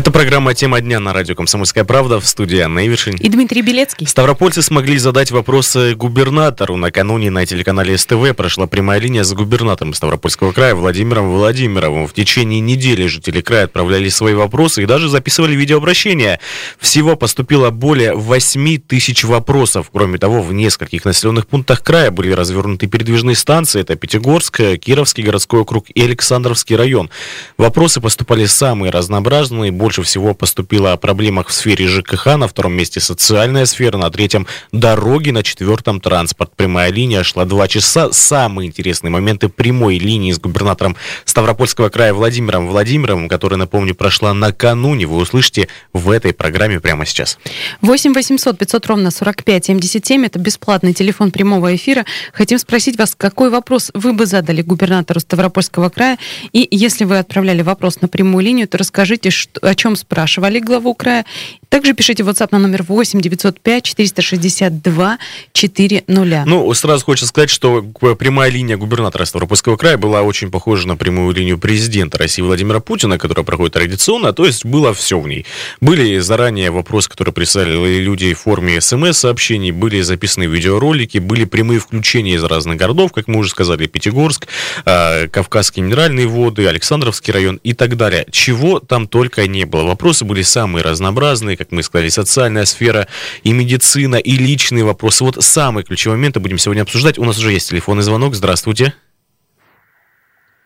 Это программа «Тема дня» на радио «Комсомольская правда» в студии Анна Ивишин. И Дмитрий Белецкий. Ставропольцы смогли задать вопросы губернатору. Накануне на телеканале СТВ прошла прямая линия с губернатором Ставропольского края Владимиром Владимировым. В течение недели жители края отправляли свои вопросы и даже записывали видеообращения. Всего поступило более 8 тысяч вопросов. Кроме того, в нескольких населенных пунктах края были развернуты передвижные станции. Это Пятигорск, Кировский городской округ и Александровский район. Вопросы поступали самые разнообразные, больше всего поступило о проблемах в сфере ЖКХ, на втором месте социальная сфера, на третьем дороги, на четвертом транспорт. Прямая линия шла два часа. Самые интересные моменты прямой линии с губернатором Ставропольского края Владимиром Владимировым, которая, напомню, прошла накануне, вы услышите в этой программе прямо сейчас. 8 800 500 ровно 45 77. Это бесплатный телефон прямого эфира. Хотим спросить вас, какой вопрос вы бы задали губернатору Ставропольского края? И если вы отправляли вопрос на прямую линию, то расскажите, что, о чем спрашивали главу края. Также пишите WhatsApp на номер 8 905 462 400. Ну, сразу хочется сказать, что прямая линия губернатора Ставропольского края была очень похожа на прямую линию президента России Владимира Путина, которая проходит традиционно, то есть было все в ней. Были заранее вопросы, которые прислали люди в форме смс-сообщений, были записаны видеоролики, были прямые включения из разных городов, как мы уже сказали, Пятигорск, а, Кавказские минеральные воды, Александровский район и так далее. Чего там только не было. Вопросы были самые разнообразные, как мы сказали, социальная сфера, и медицина, и личные вопросы. Вот самые ключевые моменты будем сегодня обсуждать. У нас уже есть телефонный звонок. Здравствуйте.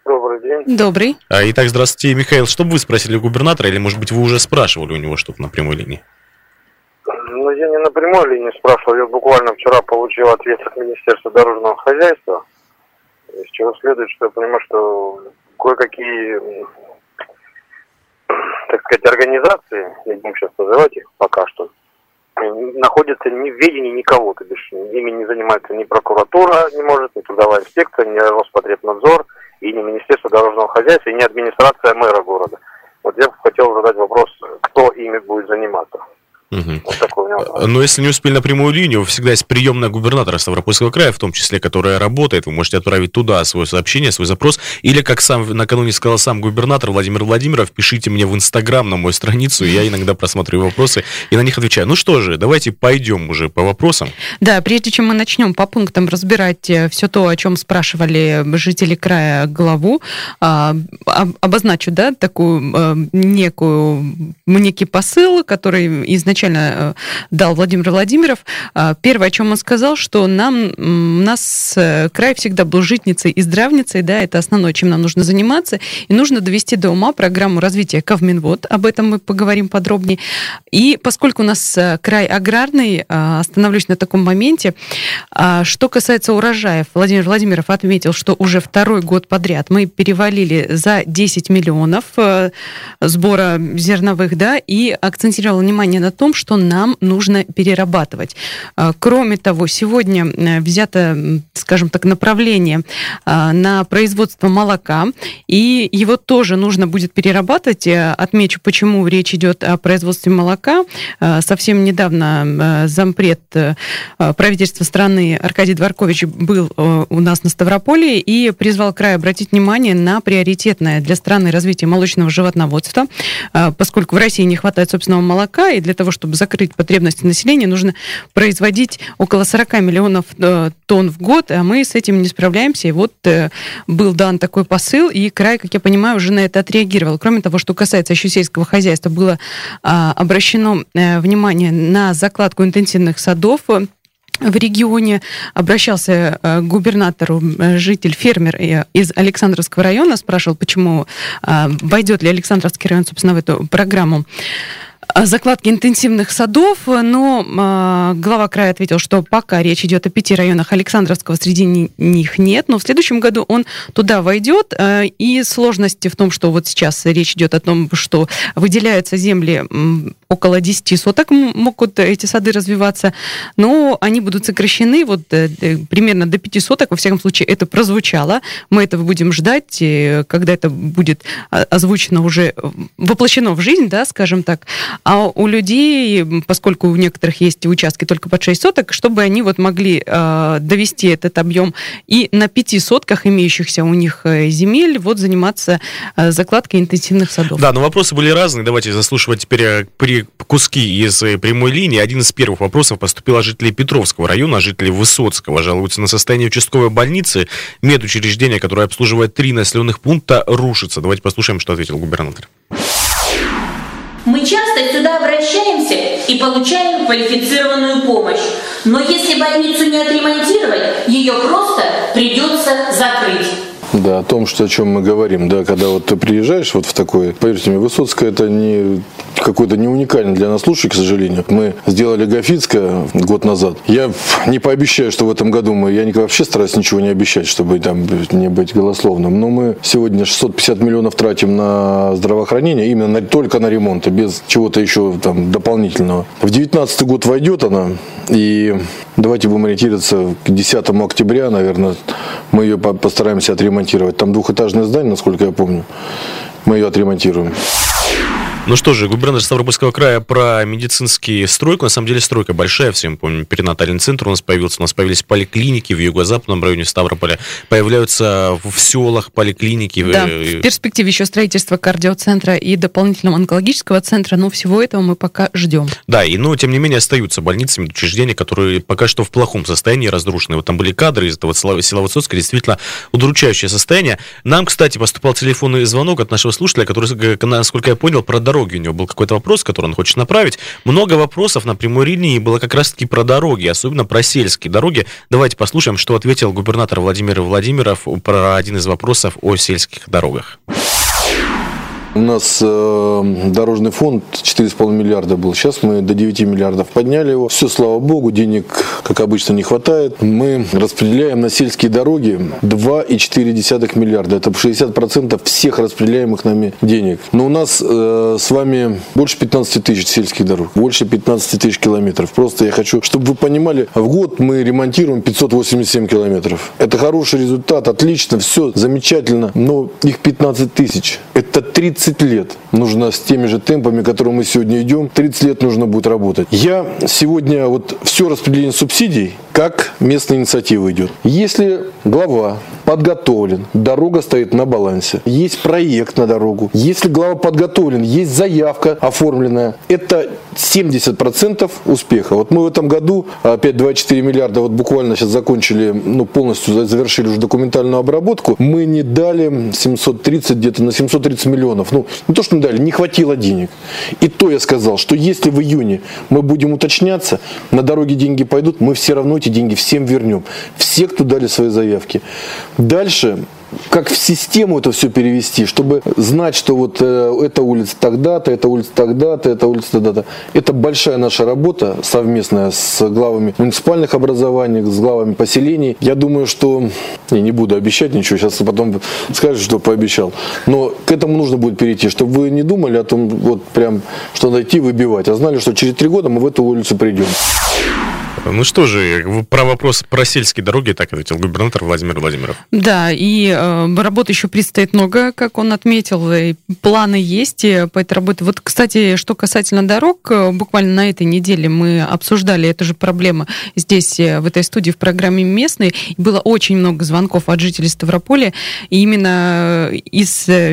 Добрый день. Добрый. А, итак, здравствуйте, Михаил. Что бы вы спросили у губернатора, или, может быть, вы уже спрашивали у него что-то на прямой линии? Ну, я не на прямой линии спрашивал, я буквально вчера получил ответ от Министерства дорожного хозяйства, из чего следует, что я понимаю, что кое-какие, сказать, организации, не будем сейчас называть их пока что, находятся не в ведении никого, то бишь ими не занимается ни прокуратура не может, ни трудовая инспекция, ни Роспотребнадзор, и не Министерство дорожного хозяйства, и не администрация мэра города. Вот я бы хотел задать вопрос, кто ими будет заниматься. Угу. Вот такой у меня вопрос. Но если не успели на прямую линию, всегда есть приемная губернатора Ставропольского края, в том числе, которая работает. Вы можете отправить туда свое сообщение, свой запрос. Или, как сам накануне сказал сам губернатор Владимир Владимиров, пишите мне в Инстаграм на мою страницу, и я иногда просматриваю вопросы и на них отвечаю. Ну что же, давайте пойдем уже по вопросам. Да, прежде чем мы начнем по пунктам разбирать все то, о чем спрашивали жители края главу, а, об- обозначу, да, такую а, некую, некий посыл, который изначально э, дал Владимир Владимиров. А, Первое, о чем он сказал, что нам, нас э, край всегда был житницей и здравницей, да, это основное, чем нам нужно заниматься, и нужно довести до ума программу развития Кавминвод, об этом мы поговорим подробнее. И поскольку у нас э, край аграрный, остановлюсь на таком моменте, а, что касается урожаев, Владимир Владимиров отметил, что уже второй год подряд мы перевалили за 10 миллионов сбора зерновых, да, и акцентировал внимание на том, что нам нужно перерабатывать. А, Кроме того, сегодня взято, скажем так, направление а, на производство молока, и его тоже нужно будет перерабатывать. Э, Отмечу, почему речь идет о производстве молока. А, Совсем недавно э, зампред э, правительства страны Аркадий Дворкович был у нас на Ставрополе и призвал край обратить внимание на приоритетное для страны развитие молочного животноводства, поскольку в России не хватает собственного молока, и для того, чтобы закрыть потребности населения, нужно производить около 40 миллионов э, тонн в год, а мы с этим не справляемся. И вот э, был дан такой посыл, и край, как я понимаю, уже на это отреагировал. Кроме того, что касается еще сельского хозяйства, было а, обращено э, внимание на закладку интенсивных садов в регионе обращался к губернатору житель, фермер из Александровского района, спрашивал, почему э, войдет ли Александровский район, собственно, в эту программу о закладке интенсивных садов, но э, глава края ответил, что пока речь идет о пяти районах Александровского, среди ни- них нет, но в следующем году он туда войдет, э, и сложности в том, что вот сейчас речь идет о том, что выделяются земли около 10 соток, могут эти сады развиваться, но они будут сокращены вот э, э, примерно до 5 соток, во всяком случае это прозвучало, мы этого будем ждать, когда это будет а, озвучено уже, воплощено в жизнь, да, скажем так. А у людей, поскольку у некоторых есть участки только под 6 соток, чтобы они вот могли э, довести этот объем и на 5 сотках имеющихся у них э, земель вот заниматься э, закладкой интенсивных садов. Да, но вопросы были разные. Давайте заслушивать теперь э, при, куски из э, прямой линии. Один из первых вопросов поступил от жителей Петровского района, жители Высоцкого. Жалуются на состояние участковой больницы. Медучреждение, которое обслуживает три населенных пункта, рушится. Давайте послушаем, что ответил губернатор. Мы часто сюда обращаемся и получаем квалифицированную помощь. Но если больницу не отремонтировать, ее просто придется закрыть. Да, о том, что о чем мы говорим, да, когда вот ты приезжаешь вот в такой, поверьте мне, Высоцкая это не какой-то не уникальный для нас случай, к сожалению. Мы сделали Гафицкое год назад. Я не пообещаю, что в этом году мы, я вообще стараюсь ничего не обещать, чтобы там не быть голословным, но мы сегодня 650 миллионов тратим на здравоохранение, именно на, только на ремонт, без чего-то еще там дополнительного. В 2019 год войдет она, и давайте будем ориентироваться к 10 октября, наверное, мы ее постараемся отремонтировать. Там двухэтажное здание, насколько я помню. Мы ее отремонтируем. Ну что же, губернатор Ставропольского края про медицинский стройку. На самом деле стройка большая, всем помним. Перинатальный центр у нас появился. У нас появились поликлиники в юго-западном районе Ставрополя. Появляются в селах поликлиники. Да, в перспективе еще строительство кардиоцентра и дополнительного онкологического центра. Но всего этого мы пока ждем. Да, и но тем не менее остаются больницы, учреждения, которые пока что в плохом состоянии разрушены. Вот там были кадры из этого села Высоцка, действительно удручающее состояние. Нам, кстати, поступал телефонный звонок от нашего слушателя, который, насколько я понял, про дороги у него был какой-то вопрос, который он хочет направить. Много вопросов на прямой линии было как раз-таки про дороги, особенно про сельские дороги. Давайте послушаем, что ответил губернатор Владимир Владимиров про один из вопросов о сельских дорогах. У нас э, дорожный фонд 4,5 миллиарда был. Сейчас мы до 9 миллиардов подняли его. Все, слава богу, денег, как обычно, не хватает. Мы распределяем на сельские дороги 2,4 миллиарда. Это 60% всех распределяемых нами денег. Но у нас э, с вами больше 15 тысяч сельских дорог. Больше 15 тысяч километров. Просто я хочу, чтобы вы понимали, в год мы ремонтируем 587 километров. Это хороший результат, отлично, все замечательно. Но их 15 тысяч. Это 30 30 лет нужно с теми же темпами, которые мы сегодня идем, 30 лет нужно будет работать. Я сегодня вот все распределение субсидий, как местная инициатива идет. Если глава подготовлен, дорога стоит на балансе, есть проект на дорогу, если глава подготовлен, есть заявка оформленная, это 70% успеха. Вот мы в этом году опять 24 миллиарда, вот буквально сейчас закончили, ну полностью завершили уже документальную обработку, мы не дали 730, где-то на 730 миллионов. Ну, не то, что не дали, не хватило денег. И то я сказал, что если в июне мы будем уточняться, на дороге деньги пойдут, мы все равно эти деньги всем вернем. Все, кто дали свои заявки. Дальше как в систему это все перевести, чтобы знать, что вот э, эта улица тогда-то, эта улица тогда-то, эта улица тогда-то. Это большая наша работа совместная с главами муниципальных образований, с главами поселений. Я думаю, что я не буду обещать ничего, сейчас потом скажешь, что пообещал. Но к этому нужно будет перейти, чтобы вы не думали о том, вот прям, что найти, выбивать, а знали, что через три года мы в эту улицу придем. Ну что же, про вопрос про сельские дороги так ответил губернатор Владимир Владимиров. Да, и э, работы еще предстоит много, как он отметил, и планы есть по этой работе. Вот, кстати, что касательно дорог, э, буквально на этой неделе мы обсуждали эту же проблему здесь, э, в этой студии, в программе «Местный». Было очень много звонков от жителей Ставрополя, и именно э, из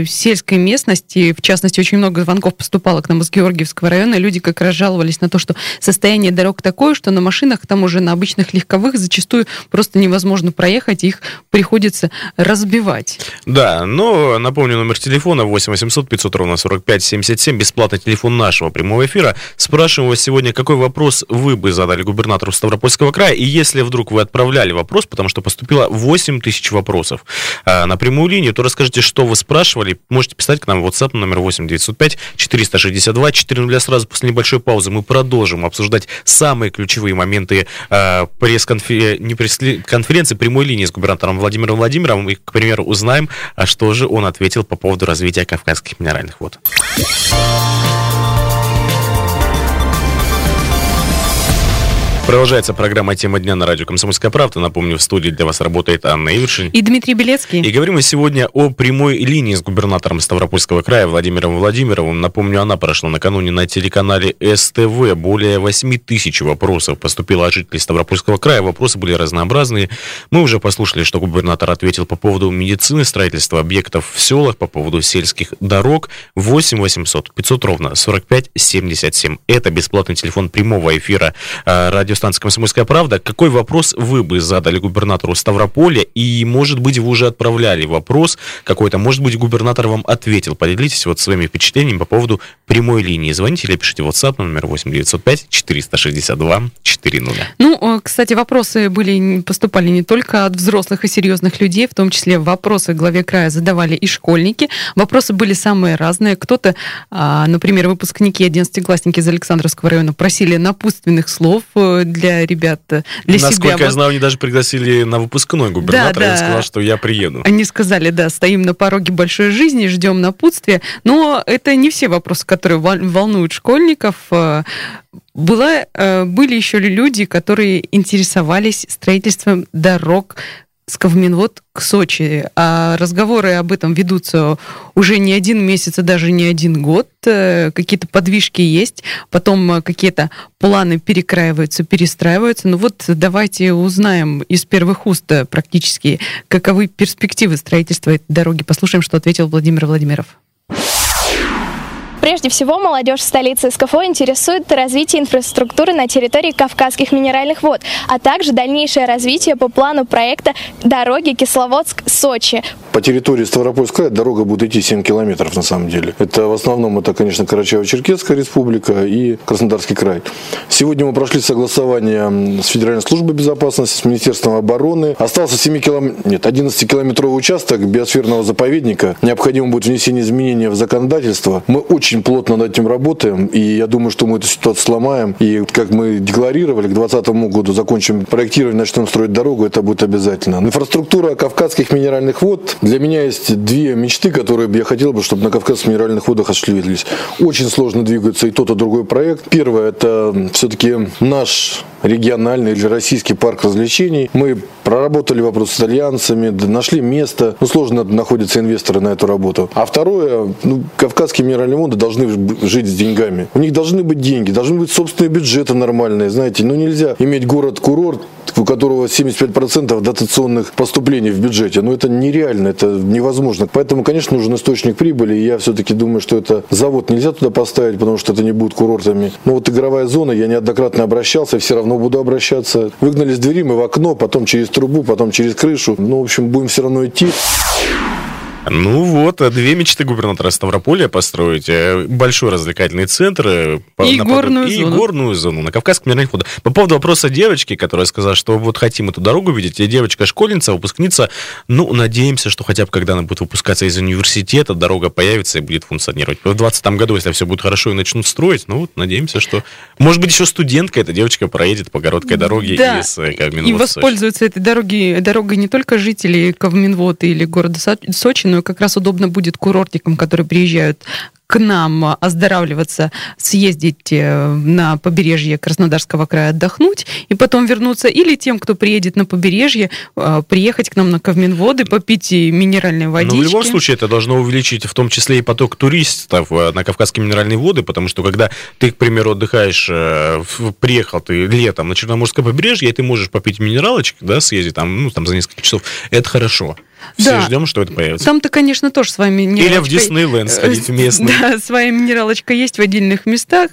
сельской местности, в частности, очень много звонков поступало к нам из Георгиевского района, люди как раз жаловались на то, что состояние дорог такое, что на машинах к тому же на обычных легковых зачастую просто невозможно проехать, их приходится разбивать. Да, но напомню номер телефона 8 800 500 ровно 45 77, бесплатный телефон нашего прямого эфира. Спрашиваем вас сегодня, какой вопрос вы бы задали губернатору Ставропольского края, и если вдруг вы отправляли вопрос, потому что поступило 8 тысяч вопросов а, на прямую линию, то расскажите, что вы спрашивали. Можете писать к нам в WhatsApp номер 8 905 462 400. Сразу после небольшой паузы мы продолжим обсуждать самые ключевые моменты моменты э, пресс-конференции, не пресс-конференции, прямой линии с губернатором Владимиром Владимировым и, к примеру, узнаем, а что же он ответил по поводу развития кавказских минеральных вод. Продолжается программа «Тема дня» на радио «Комсомольская правда». Напомню, в студии для вас работает Анна Ивершин. И Дмитрий Белецкий. И говорим мы сегодня о прямой линии с губернатором Ставропольского края Владимиром Владимировым. Напомню, она прошла накануне на телеканале СТВ. Более 8 тысяч вопросов поступило от жителей Ставропольского края. Вопросы были разнообразные. Мы уже послушали, что губернатор ответил по поводу медицины, строительства объектов в селах, по поводу сельских дорог. 8 800 500 ровно 45 77. Это бесплатный телефон прямого эфира а, радиостанции «Комсомольская правда». Какой вопрос вы бы задали губернатору Ставрополя? И, может быть, вы уже отправляли вопрос какой-то, может быть, губернатор вам ответил. Поделитесь вот своими впечатлениями по поводу прямой линии. Звоните или пишите WhatsApp номер 8 905 462 400. Ну, э, кстати, вопросы были, поступали не только от взрослых и серьезных людей, в том числе вопросы главе края задавали и школьники. Вопросы были самые разные. Кто-то, а, например, выпускники 11-классники из Александровского района просили напутственных слов э, для ребят, для Насколько себя. я знаю, они даже пригласили на выпускной губернатора. Да, и да. сказал, что я приеду. Они сказали, да, стоим на пороге большой жизни, ждем напутствия. Но это не все вопросы, которые вол- волнуют школьников. Э, Была, э, были еще люди, которые интересовались строительством дорог с Ковминвод к Сочи. А разговоры об этом ведутся уже не один месяц, а даже не один год. Э, Какие-то подвижки есть, потом э, какие-то планы перекраиваются, перестраиваются. Ну вот давайте узнаем из первых уст э, практически, каковы перспективы строительства этой дороги. Послушаем, что ответил Владимир Владимиров. Прежде всего, молодежь столицы СКФО интересует развитие инфраструктуры на территории Кавказских минеральных вод, а также дальнейшее развитие по плану проекта дороги Кисловодск-Сочи. По территории Ставропольского дорога будет идти 7 километров на самом деле. Это в основном это, конечно, Карачаево-Черкесская республика и Краснодарский край. Сегодня мы прошли согласование с Федеральной службой безопасности, с Министерством обороны. Остался 7 килом... Нет, 11-километровый участок биосферного заповедника. Необходимо будет внесение изменений в законодательство. Мы очень плотно над этим работаем, и я думаю, что мы эту ситуацию сломаем. И как мы декларировали, к 2020 году закончим проектирование, начнем строить дорогу, это будет обязательно. Инфраструктура кавказских минеральных вод. Для меня есть две мечты, которые я хотел бы, чтобы на Кавказских минеральных водах осуществились. Очень сложно двигается и тот, и другой проект. Первое, это все-таки наш региональный или российский парк развлечений. Мы проработали вопрос с итальянцами, нашли место. Ну, сложно находятся инвесторы на эту работу. А второе, ну, кавказские минеральные воды должны жить с деньгами. У них должны быть деньги, должны быть собственные бюджеты нормальные. Знаете, ну нельзя иметь город-курорт, у которого 75% дотационных поступлений в бюджете. Ну, это нереально, это невозможно. Поэтому, конечно, нужен источник прибыли. И я все-таки думаю, что это завод нельзя туда поставить, потому что это не будет курортами. Но вот игровая зона, я неоднократно обращался, все равно буду обращаться. Выгнали с двери мы в окно, потом через трубу, потом через крышу. Ну, в общем, будем все равно идти. Ну вот, а две мечты губернатора Ставрополя построить. э, Большой развлекательный центр. э, И наподоб- горную и зону. горную зону на Кавказском минеральных водах. По поводу вопроса девочки, которая сказала, что вот хотим эту дорогу видеть. И девочка школьница, выпускница. Ну, надеемся, что хотя бы когда она будет выпускаться из университета, дорога появится и будет функционировать. В 2020 году, если все будет хорошо и начнут строить, ну вот, надеемся, что... Может быть, еще студентка эта девочка проедет по короткой дороге Да. из э, Кавминвод И воспользуются этой дороги, дорогой не только жители Ковминвода или города Со- Сочи, но и как раз удобно будет курортникам, которые приезжают к нам а, оздоравливаться, съездить э, на побережье Краснодарского края отдохнуть и потом вернуться. Или тем, кто приедет на побережье, э, приехать к нам на Ковминводы, попить минеральной водички. Ну, в любом случае, это должно увеличить в том числе и поток туристов э, на Кавказские минеральные воды, потому что когда ты, к примеру, отдыхаешь, э, приехал ты летом на Черноморское побережье, и ты можешь попить минералочек, да, съездить там, ну, там за несколько часов, это хорошо. Все Да. ждем, что это появится. Там-то, конечно, тоже с вами Или в минералочка- Диснейленд сходить в местный. Да, своя минералочка есть в отдельных местах.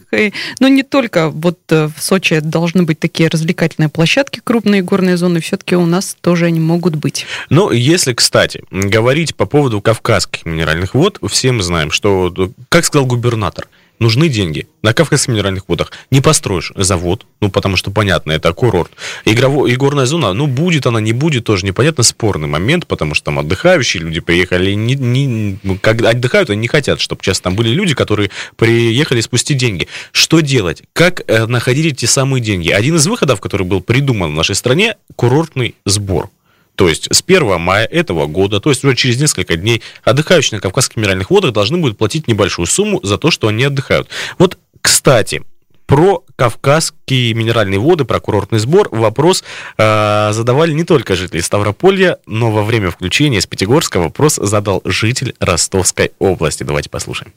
но не только вот э, в Сочи должны быть такие развлекательные площадки, крупные горные зоны. Все-таки у нас тоже они могут быть. Но если, кстати, говорить по поводу кавказских минеральных вод, все мы знаем, что, как сказал губернатор, нужны деньги. На Кавказских минеральных водах не построишь завод, ну, потому что, понятно, это курорт. Игрово, и горная зона, ну, будет она, не будет, тоже непонятно, спорный момент, потому что там отдыхающие люди приехали, не, не, ну, когда отдыхают, они не хотят, чтобы часто там были люди, которые приехали спустить деньги. Что делать? Как э, находить эти самые деньги? Один из выходов, который был придуман в нашей стране, курортный сбор. То есть с 1 мая этого года, то есть уже через несколько дней, отдыхающие на Кавказских минеральных водах должны будут платить небольшую сумму за то, что они отдыхают. Вот, кстати, про Кавказские минеральные воды, про курортный сбор. Вопрос э, задавали не только жители Ставрополья, но во время включения из Пятигорска вопрос задал житель Ростовской области. Давайте послушаем.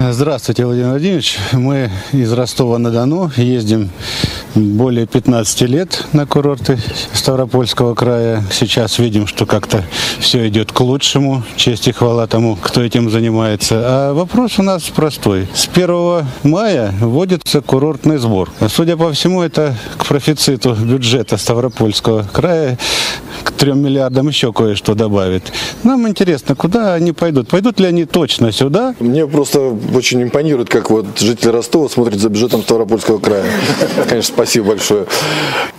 Здравствуйте, Владимир Владимирович. Мы из Ростова-на-Дону ездим более 15 лет на курорты Ставропольского края. Сейчас видим, что как-то все идет к лучшему. Честь и хвала тому, кто этим занимается. А вопрос у нас простой. С 1 мая вводится курортный сбор. Судя по всему, это к профициту бюджета Ставропольского края к трем миллиардам еще кое-что добавит. Нам интересно, куда они пойдут? Пойдут ли они точно сюда? Мне просто очень импонирует, как вот жители Ростова смотрят за бюджетом Ставропольского края. Конечно, спасибо большое.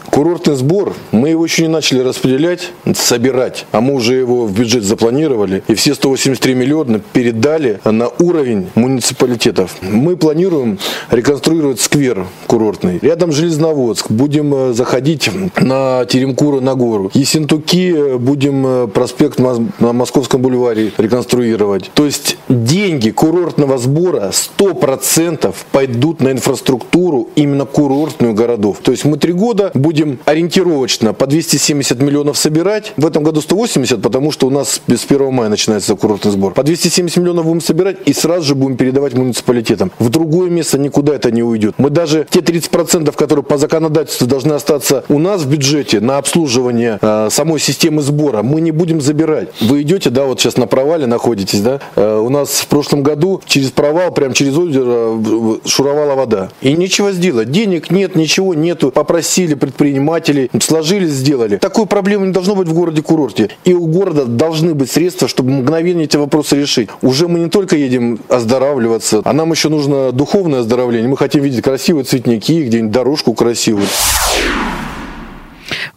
Курортный сбор, мы его еще не начали распределять, собирать, а мы уже его в бюджет запланировали. И все 183 миллиона передали на уровень муниципалитетов. Мы планируем реконструировать сквер курортный. Рядом Железноводск. Будем э, заходить на Теремкура на гору. Ессентуки э, будем э, проспект на Московском бульваре реконструировать. То есть деньги курортного сбора 100% пойдут на инфраструктуру именно курортную городов. То есть мы три года будем ориентировочно по 270 миллионов собирать. В этом году 180, потому что у нас с 1 мая начинается курортный сбор. По 270 миллионов будем собирать и сразу же будем передавать муниципалитетам. В другое место никуда это не уйдет. Мы даже те 30%, которые по законодательству должны остаться у нас в бюджете на обслуживание э, самой системы сбора, мы не будем забирать. Вы идете, да, вот сейчас на провале находитесь, да? Э, у нас в прошлом году через провал, прям через озеро шуровала вода. И ничего сделать. Денег нет, ничего нету. Попросили предпринимателей, сложились, сделали. Такой проблемы не должно быть в городе-курорте. И у города должны быть средства, чтобы мгновенно эти вопросы решить. Уже мы не только едем оздоравливаться, а нам еще нужно духовное оздоровление. Мы хотим видеть красивые цветники, где-нибудь дорожку красивую.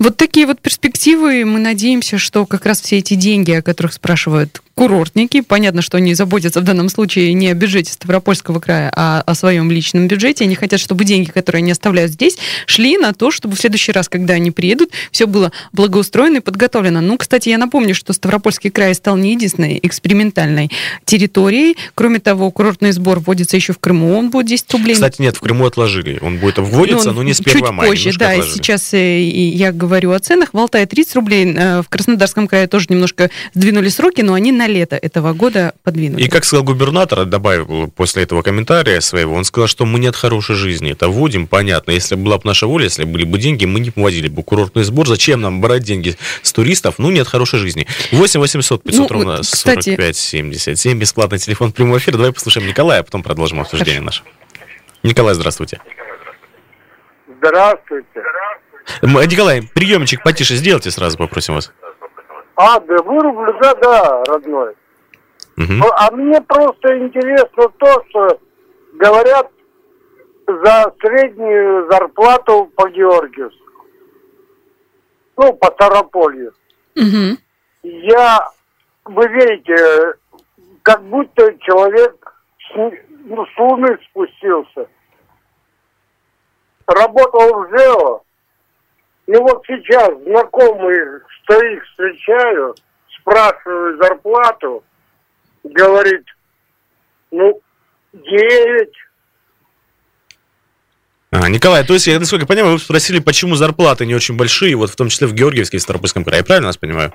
Вот такие вот перспективы. Мы надеемся, что как раз все эти деньги, о которых спрашивают курортники. Понятно, что они заботятся в данном случае не о бюджете Ставропольского края, а о своем личном бюджете. Они хотят, чтобы деньги, которые они оставляют здесь, шли на то, чтобы в следующий раз, когда они приедут, все было благоустроено и подготовлено. Ну, кстати, я напомню, что Ставропольский край стал не единственной экспериментальной территорией. Кроме того, курортный сбор вводится еще в Крыму, он будет 10 рублей. Кстати, нет, в Крыму отложили. Он будет вводиться, ну, но не с 1 чуть мая. позже, да, отложили. сейчас э, я говорю о ценах. В Алтае 30 рублей, э, в Краснодарском крае тоже немножко сдвинули сроки, но они на лето этого года подвинуты. И как сказал губернатор, добавил после этого комментария своего, он сказал, что мы нет хорошей жизни. Это вводим, понятно. Если была бы наша воля, если были бы деньги, мы не вводили бы курортный сбор. Зачем нам брать деньги с туристов? Ну, нет хорошей жизни. 8 800 500 ну, ровно кстати... 45 77. Бесплатный телефон прямого эфира. Давай послушаем Николая, а потом продолжим обсуждение Хорошо. наше. Николай, здравствуйте. Здравствуйте. Николай, приемчик потише сделайте сразу, попросим вас. А, да, вырублю, да, да, родной. Угу. А мне просто интересно то, что говорят за среднюю зарплату по Георгиевску. Ну, по Тарополью. Угу. Я, вы видите, как будто человек с, ну, с Луны спустился. Работал в ЖЭО. И вот сейчас знакомые, что их встречаю, спрашиваю зарплату, говорит, ну, девять. А, Николай, то есть, я насколько понимаю, вы спросили, почему зарплаты не очень большие, вот в том числе в Георгиевске и Старопольском крае, правильно вас понимаю?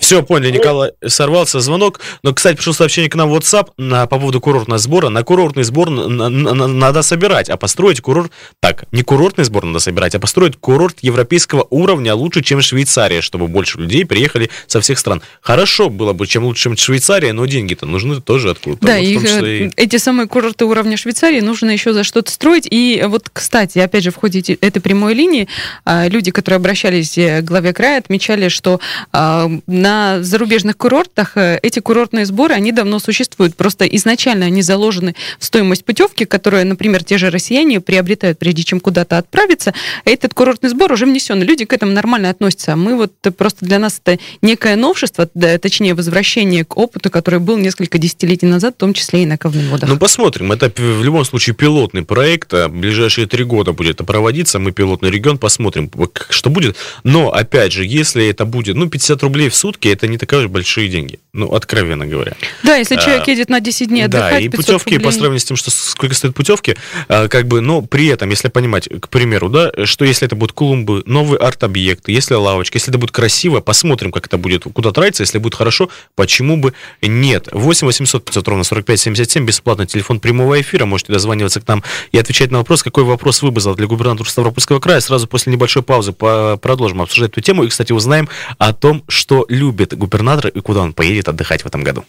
Все, поняли, Николай, сорвался звонок. Но, кстати, пришло сообщение к нам в WhatsApp на, по поводу курортного сбора. На курортный сбор на, на, на, надо собирать, а построить курорт... Так, не курортный сбор надо собирать, а построить курорт европейского уровня лучше, чем Швейцария, чтобы больше людей приехали со всех стран. Хорошо было бы, чем лучше, чем Швейцария, но деньги-то нужны тоже откуда-то. Да, вот, их, числе... Э, эти самые курорты уровня Швейцарии нужно еще за что-то строить. И вот, кстати, опять же, в ходе этой прямой линии а, люди, которые обращались э, к главе края, отмечали, что а, на зарубежных курортах э, эти курортные сборы, они давно существуют. Просто изначально они заложены в стоимость путевки, которую, например, те же россияне приобретают, прежде чем куда-то отправиться. Этот курортный сбор уже внесен. Люди к этому нормально относятся. А мы вот э, просто для нас это некое новшество, точнее, возвращение к опыту, который был несколько десятилетий назад, в том числе и на Ковных водах. Ну, посмотрим. Это в любом случае пилотный проект. В ближайшие три года будет это проводиться. Мы пилотный регион посмотрим, что будет. Но, опять же, если это будет, ну, 50 рублей в сутки, сутки это не такие уж большие деньги. Ну, откровенно говоря. Да, если человек едет на 10 дней отдыхать, Да, и путевки рублей. по сравнению с тем, что сколько стоят путевки, а, как бы, но при этом, если понимать, к примеру, да, что если это будут клумбы, новые арт-объекты, если лавочки, если это будет красиво, посмотрим, как это будет, куда тратиться, если будет хорошо, почему бы нет. 8 800 500 ровно 45 77, бесплатный телефон прямого эфира, можете дозваниваться к нам и отвечать на вопрос, какой вопрос вы бы задали для губернатора Ставропольского края. Сразу после небольшой паузы продолжим обсуждать эту тему и, кстати, узнаем о том, что любит губернатор и куда он поедет отдыхать в этом году.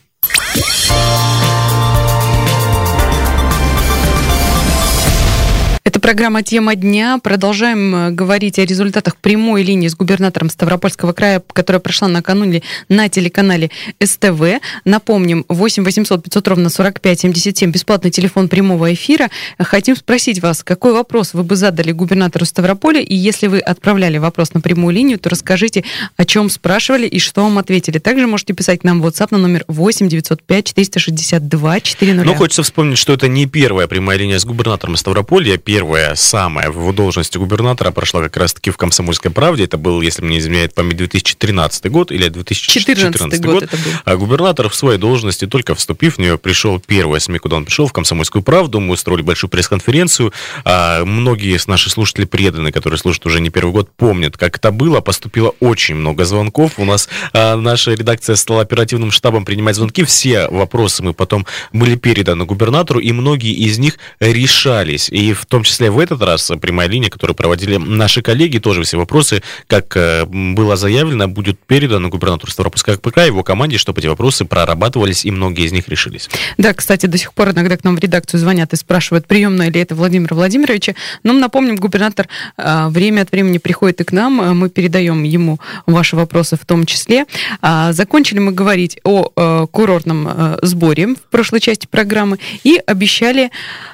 Это программа «Тема дня». Продолжаем э, говорить о результатах прямой линии с губернатором Ставропольского края, которая прошла накануне на телеканале СТВ. Напомним, 8 800 500 ровно 45 77, бесплатный телефон прямого эфира. Хотим спросить вас, какой вопрос вы бы задали губернатору Ставрополя, и если вы отправляли вопрос на прямую линию, то расскажите, о чем спрашивали и что вам ответили. Также можете писать нам в WhatsApp на номер 8 905 462 400. Ну, хочется вспомнить, что это не первая прямая линия с губернатором Ставрополья. Первая, самая в его должности губернатора прошла как раз-таки в «Комсомольской правде». Это был, если мне не изменяет память, 2013 год или 2014 14 год. год это был. А губернатор в своей должности, только вступив в нее, пришел первая СМИ, куда он пришел, в «Комсомольскую правду». Мы устроили большую пресс-конференцию. А, многие из наших слушателей преданные, которые слушают уже не первый год, помнят, как это было. Поступило очень много звонков. У нас а, наша редакция стала оперативным штабом принимать звонки. Все вопросы мы потом были переданы губернатору, и многие из них решались. И в том числе в этот раз прямая линия, которую проводили наши коллеги, тоже все вопросы, как э, было заявлено, будет передано губернатору Ставропольского КПК, его команде, чтобы эти вопросы прорабатывались, и многие из них решились. Да, кстати, до сих пор иногда к нам в редакцию звонят и спрашивают, приемная ли это Владимира Владимировича. Но напомним, губернатор а, время от времени приходит и к нам, а, мы передаем ему ваши вопросы в том числе. А, Закончили мы говорить о э, курортном э, сборе в прошлой части программы и обещали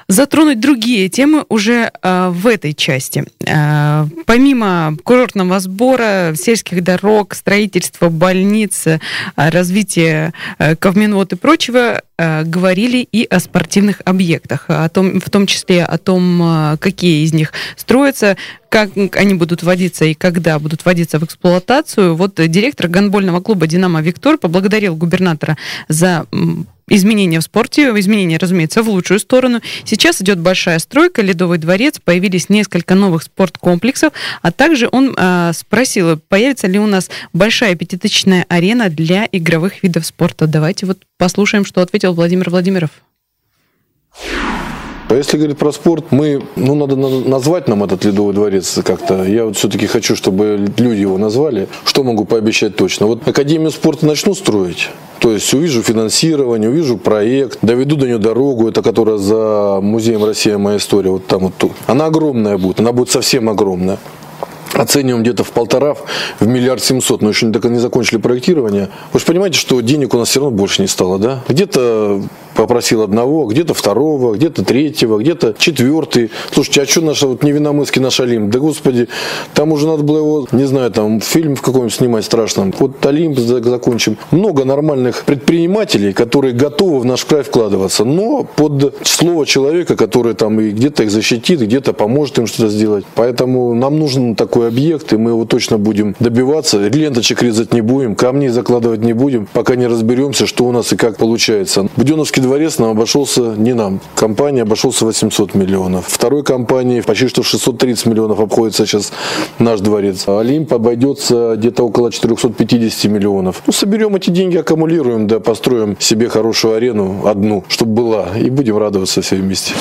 затронуть другие темы уже э, в этой части. Э, Помимо курортного сбора, сельских дорог, строительства больниц, э, развития э, Ковминвод и прочего, говорили и о спортивных объектах, о том, в том числе о том, э, какие из них строятся, как они будут вводиться и когда будут вводиться в эксплуатацию. Вот э, директор гандбольного клуба «Динамо Виктор» поблагодарил губернатора за изменения в спорте, изменения, разумеется, в лучшую сторону. Сейчас идет большая стройка, Ледовый дворец, появились несколько новых спорткомплексов, а также он э, спросил, появится ли у нас большая пятитысячная арена для игровых видов спорта. Давайте вот послушаем, что ответил Владимир Владимиров. А если говорить про спорт, мы, ну, надо на- назвать нам этот Ледовый дворец как-то. Я вот все-таки хочу, чтобы люди его назвали. Что могу пообещать точно? Вот Академию спорта начну строить. То есть увижу финансирование, увижу проект, доведу до нее дорогу, это которая за музеем Россия моя история, вот там вот тут. Она огромная будет, она будет совсем огромная. Оцениваем где-то в полтора, в миллиард семьсот, но еще не, не закончили проектирование. Вы же понимаете, что денег у нас все равно больше не стало, да? Где-то попросил одного, где-то второго, где-то третьего, где-то четвертый. Слушайте, а что наш вот невиномысский наш Олимп? Да господи, там уже надо было его, не знаю, там фильм в каком-нибудь снимать страшном. Вот Олимп за- закончим. Много нормальных предпринимателей, которые готовы в наш край вкладываться, но под слово человека, который там и где-то их защитит, где-то поможет им что-то сделать. Поэтому нам нужен такой объект, и мы его точно будем добиваться. Ленточек резать не будем, камней закладывать не будем, пока не разберемся, что у нас и как получается. Буденовский дворец нам обошелся не нам. Компания обошелся 800 миллионов. Второй компании почти что в 630 миллионов обходится сейчас наш дворец. Олимп обойдется где-то около 450 миллионов. Ну, соберем эти деньги, аккумулируем, да, построим себе хорошую арену, одну, чтобы была, и будем радоваться все вместе.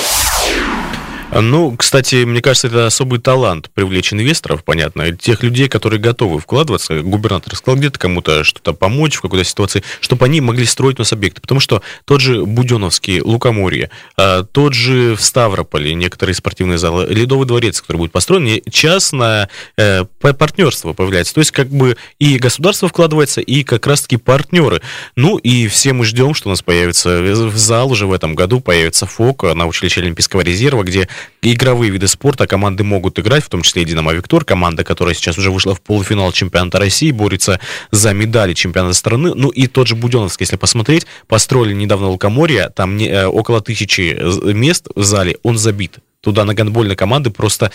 Ну, кстати, мне кажется, это особый талант привлечь инвесторов, понятно, тех людей, которые готовы вкладываться. Губернатор сказал где-то кому-то что-то помочь в какой-то ситуации, чтобы они могли строить у нас объекты. Потому что тот же Буденовский, Лукоморье, а, тот же в Ставрополе некоторые спортивные залы, Ледовый дворец, который будет построен, не- частное э, па- партнерство появляется. То есть как бы и государство вкладывается, и как раз-таки партнеры. Ну и все мы ждем, что у нас появится в зал уже в этом году, появится ФОК на училище Олимпийского резерва, где игровые виды спорта команды могут играть, в том числе и «Динамо Виктор», команда, которая сейчас уже вышла в полуфинал чемпионата России, борется за медали чемпионата страны. Ну и тот же Буденовский, если посмотреть, построили недавно Лукоморье, там не, э, около тысячи з- мест в зале, он забит. туда на гандбольные команды просто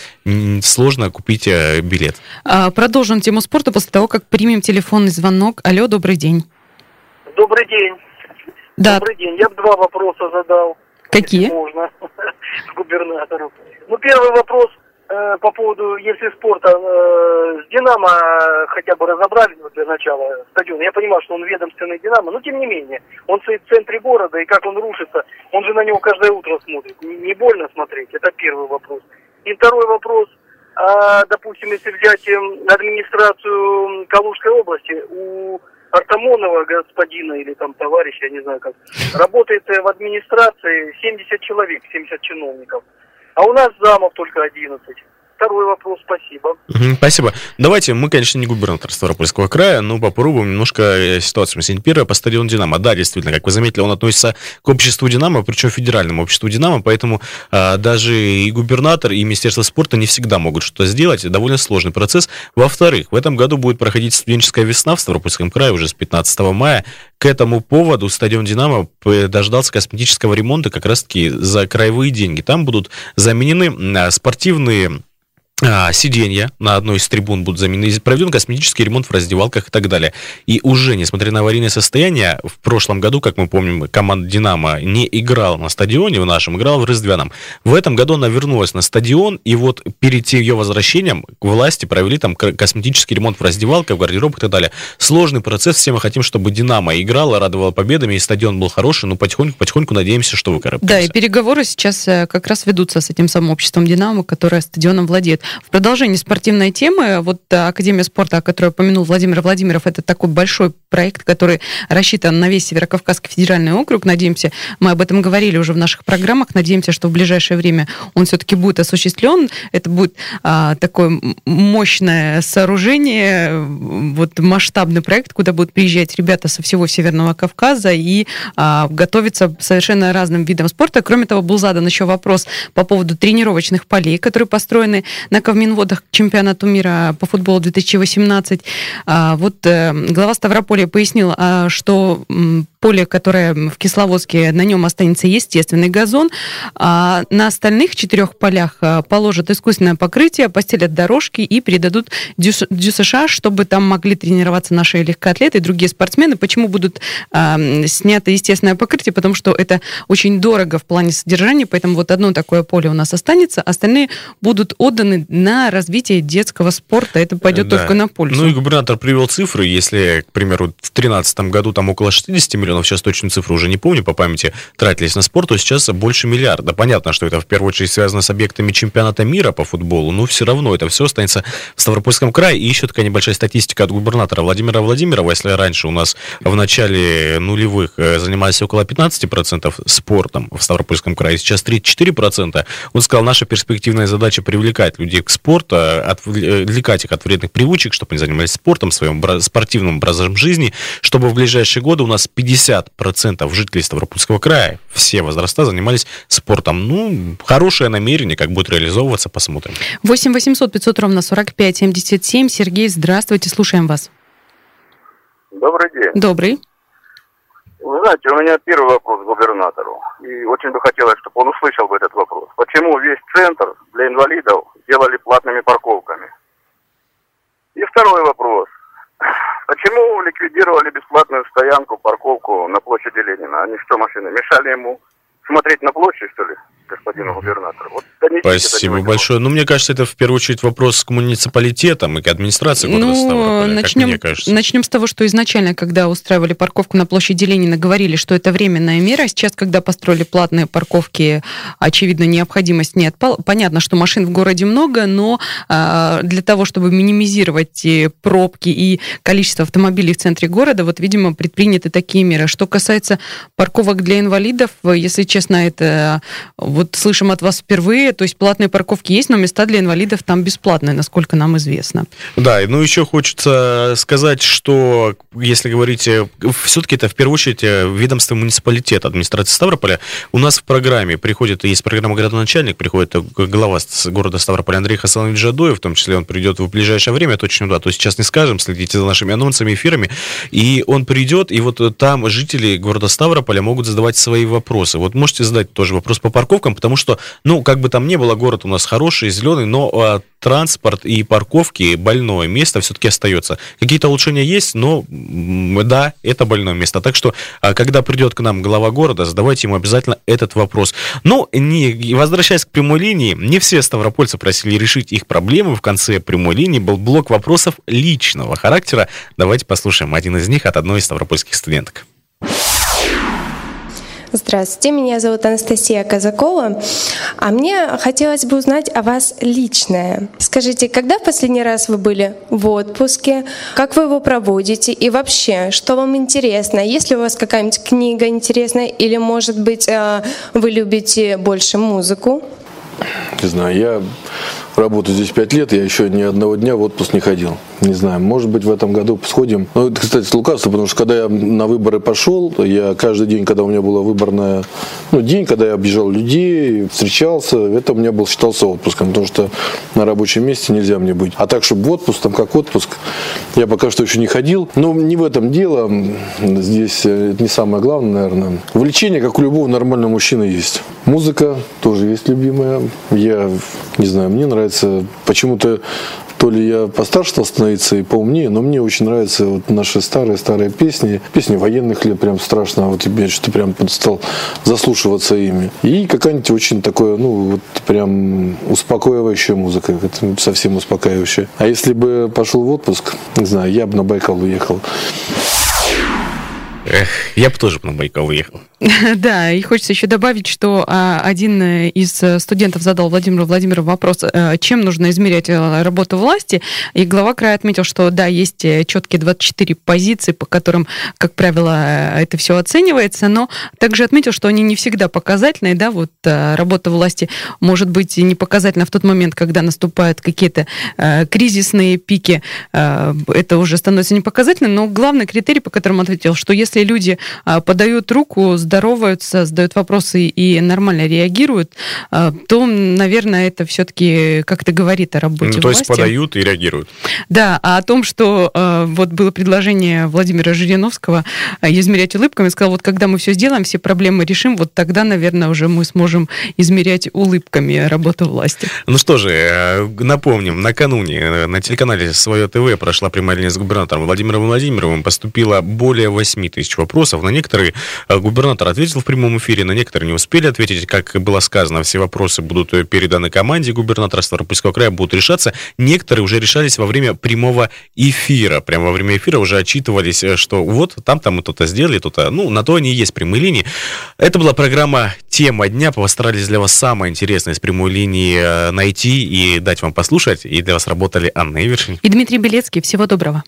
сложно купить э, билет. А, Продолжим тему спорта после того, как примем телефонный звонок. Алло, добрый день. Добрый день. Да, Добрый день. Я бы два вопроса задал. Какие? Можно. Губернатору. Ну, первый вопрос э, по поводу, если спорта э, с «Динамо» хотя бы разобрали ну, для начала стадион. Я понимаю, что он ведомственный «Динамо», но тем не менее. Он стоит в центре города, и как он рушится, он же на него каждое утро смотрит. Не, не больно смотреть? Это первый вопрос. И второй вопрос. А, допустим, если взять эм, администрацию Калужской области, у Артамонова господина или там товарища, я не знаю как, работает э, в администрации 70 человек, 70 чиновников. А у нас замов только 11. Второй вопрос, спасибо. Спасибо. Давайте, мы, конечно, не губернатор Ставропольского края, но попробуем немножко э, ситуацию. Первое, по стадиону «Динамо». Да, действительно, как вы заметили, он относится к обществу «Динамо», причем федеральному обществу «Динамо», поэтому а, даже и губернатор, и Министерство спорта не всегда могут что-то сделать. Довольно сложный процесс. Во-вторых, в этом году будет проходить студенческая весна в Ставропольском крае уже с 15 мая. К этому поводу стадион «Динамо» дождался косметического ремонта как раз-таки за краевые деньги. Там будут заменены а, спортивные сиденья на одной из трибун будут заменены, проведен косметический ремонт в раздевалках и так далее. И уже, несмотря на аварийное состояние, в прошлом году, как мы помним, команда «Динамо» не играла на стадионе в нашем, играла в Рыздвяном. В этом году она вернулась на стадион, и вот перед ее возвращением к власти провели там косметический ремонт в раздевалках, в гардеробах и так далее. Сложный процесс, все мы хотим, чтобы «Динамо» играла, радовала победами, и стадион был хороший, но потихоньку-потихоньку надеемся, что выкарабкаемся. Да, и переговоры сейчас э, как раз ведутся с этим самым обществом «Динамо», которое стадионом владеет. В продолжении спортивной темы, вот э, Академия спорта, о которой упомянул Владимир Владимиров, это такой большой проект, который рассчитан на весь Северокавказский федеральный округ. Надеемся, мы об этом говорили уже в наших программах, надеемся, что в ближайшее время он все-таки будет осуществлен. Это будет а, такое мощное сооружение, вот масштабный проект, куда будут приезжать ребята со всего Северного Кавказа и а, готовиться совершенно разным видам спорта. Кроме того, был задан еще вопрос по поводу тренировочных полей, которые построены на Ковминводах к чемпионату мира по футболу 2018. А, вот э, глава Ставрополя пояснил, а, что поле, которое в Кисловодске, на нем останется естественный газон, а на остальных четырех полях а, положат искусственное покрытие, постелят дорожки и передадут дюс- ДЮСШ, чтобы там могли тренироваться наши легкоатлеты и другие спортсмены. Почему будут м, снято естественное покрытие? Потому что это очень дорого в плане содержания, поэтому вот одно такое поле у нас останется, остальные будут отданы на развитие детского спорта. Это пойдет Да. только на пользу. Ну и губернатор привел цифры, если, к примеру, в 2013 году там около 60 миллионов, сейчас точную цифру уже не помню, по памяти, тратились на спорт, то сейчас больше миллиарда. Понятно, что это в первую очередь связано с объектами чемпионата мира по футболу, но все равно это все останется в Ставропольском крае. И еще такая небольшая статистика от губернатора Владимира Владимирова. Если раньше у нас в начале нулевых э, занимались около 15% спортом в Ставропольском крае, сейчас 34%, он сказал, наша перспективная задача привлекать людей к спорту, э, отвлекать их от вредных привычек, чтобы они занимались спортом, своим спортивным образом жизни, чтобы в ближайшие годы у нас 50% жителей Ставропольского края, все возраста, занимались спортом. Ну, хорошее намерение, как будет реализовываться, посмотрим. 8 800 500 ровно 45 77. Сергей, здравствуйте, слушаем вас. Добрый день. Добрый. Вы знаете, у меня первый вопрос к губернатору. И очень бы хотелось, чтобы он услышал бы этот вопрос. Почему весь центр для инвалидов сделали платными парковками? И второй вопрос. Почему ликвидировали бесплатную стоянку, парковку на площади Ленина? Они что, машины, мешали ему смотреть на площадь, что ли, господину губернатору? Вот Спасибо большое. Ну, мне кажется, это в первую очередь вопрос к муниципалитетам и к администрации города Ну, Ставрополя, как начнем, мне кажется. начнем с того, что изначально, когда устраивали парковку на площади Ленина, говорили, что это временная мера. Сейчас, когда построили платные парковки, очевидно, необходимость не отпала. Понятно, что машин в городе много, но а, для того, чтобы минимизировать э, пробки и количество автомобилей в центре города, вот, видимо, предприняты такие меры. Что касается парковок для инвалидов, э, если честно, это э, вот слышим от вас впервые, то есть платные парковки есть, но места для инвалидов там бесплатные, насколько нам известно. Да, ну еще хочется сказать, что если говорить, все-таки это в первую очередь э, ведомство муниципалитета, администрации Ставрополя. У нас в программе приходит, есть программа «Городоначальник», приходит э, глава города Ставрополя Андрей Хасанович Жадоев, в том числе он придет в ближайшее время, точно да, то сейчас не скажем, следите за нашими анонсами, эфирами, и он придет, и вот э, там жители города Ставрополя могут задавать свои вопросы. Вот можете задать тоже вопрос по парковкам, потому что, ну, как бы там ни было, город у нас хороший, зеленый, но а, транспорт и парковки больное место все-таки остается. Какие-то улучшения есть, но да, это больное место. Так что, а, когда придет к нам глава города, задавайте ему обязательно этот вопрос. Но не, возвращаясь к прямой линии, не все ставропольцы просили решить их проблемы. В конце прямой линии был блок вопросов личного характера. Давайте послушаем один из них от одной из ставропольских студенток. Здравствуйте, меня зовут Анастасия Казакова. А мне хотелось бы узнать о вас личное. Скажите, когда в последний раз вы были в отпуске? Как вы его проводите? И вообще, что вам интересно? Есть ли у вас какая-нибудь книга интересная? Или, может быть, э, вы любите больше музыку? Не знаю, я работаю здесь пять лет, я еще ни одного дня в отпуск не ходил. Не знаю, может быть, в этом году сходим. Ну, это, кстати, лукавство, потому что когда я на выборы пошел, я каждый день, когда у меня была выборная, ну, день, когда я объезжал людей, встречался, это у меня был считался отпуском, потому что на рабочем месте нельзя мне быть. А так, чтобы в отпуск, там как отпуск, я пока что еще не ходил. Но не в этом дело. Здесь э, это не самое главное, наверное. Увлечение, как у любого нормального мужчины, есть. Музыка тоже есть любимая. Я, не знаю, мне нравится почему-то то ли я постарше стал становиться и поумнее, но мне очень нравятся вот наши старые-старые песни, песни военных лет, прям страшно, вот я что-то прям стал заслушиваться ими. И какая-нибудь очень такое, ну, вот прям успокаивающая музыка, совсем успокаивающая. А если бы пошел в отпуск, не знаю, я бы на Байкал уехал. Эх, я бы тоже на Байкал уехал. Да, и хочется еще добавить, что а, один из студентов задал Владимиру Владимирову вопрос, а, чем нужно измерять э, работу власти, и глава края отметил, что да, есть э, четкие 24 позиции, по которым, как правило, это все оценивается, но также отметил, что они не всегда показательные, да, вот работа власти может быть не показательна в тот момент, когда наступают какие-то кризисные пики, это уже становится непоказательным, но главный критерий, по которому ответил, что если люди подают руку с здороваются, задают вопросы и нормально реагируют, а, то, наверное, это все-таки как-то говорит о работе ну, То власти. есть подают и реагируют. Да, а о том, что а, вот было предложение Владимира Жириновского а, измерять улыбками, сказал, вот когда мы все сделаем, все проблемы решим, вот тогда, наверное, уже мы сможем измерять улыбками работу власти. Ну что же, э, напомним, накануне э, на телеканале «Свое ТВ» прошла прямая линия с губернатором Владимиром Владимировым, поступило более 8 тысяч вопросов. На некоторые э, губернатор губернатор ответил в прямом эфире, на некоторые не успели ответить. Как было сказано, все вопросы будут переданы команде губернатора Ставропольского края, будут решаться. Некоторые уже решались во время прямого эфира. Прямо во время эфира уже отчитывались, э, что вот там-то мы то-то сделали, то-то. Ну, на то они и есть прямые линии. Это была программа «Тема дня». Постарались для вас самое интересное с прямой линии э, найти и дать вам послушать. И для вас работали Анна Ивершин. И Дмитрий Белецкий. Всего доброго.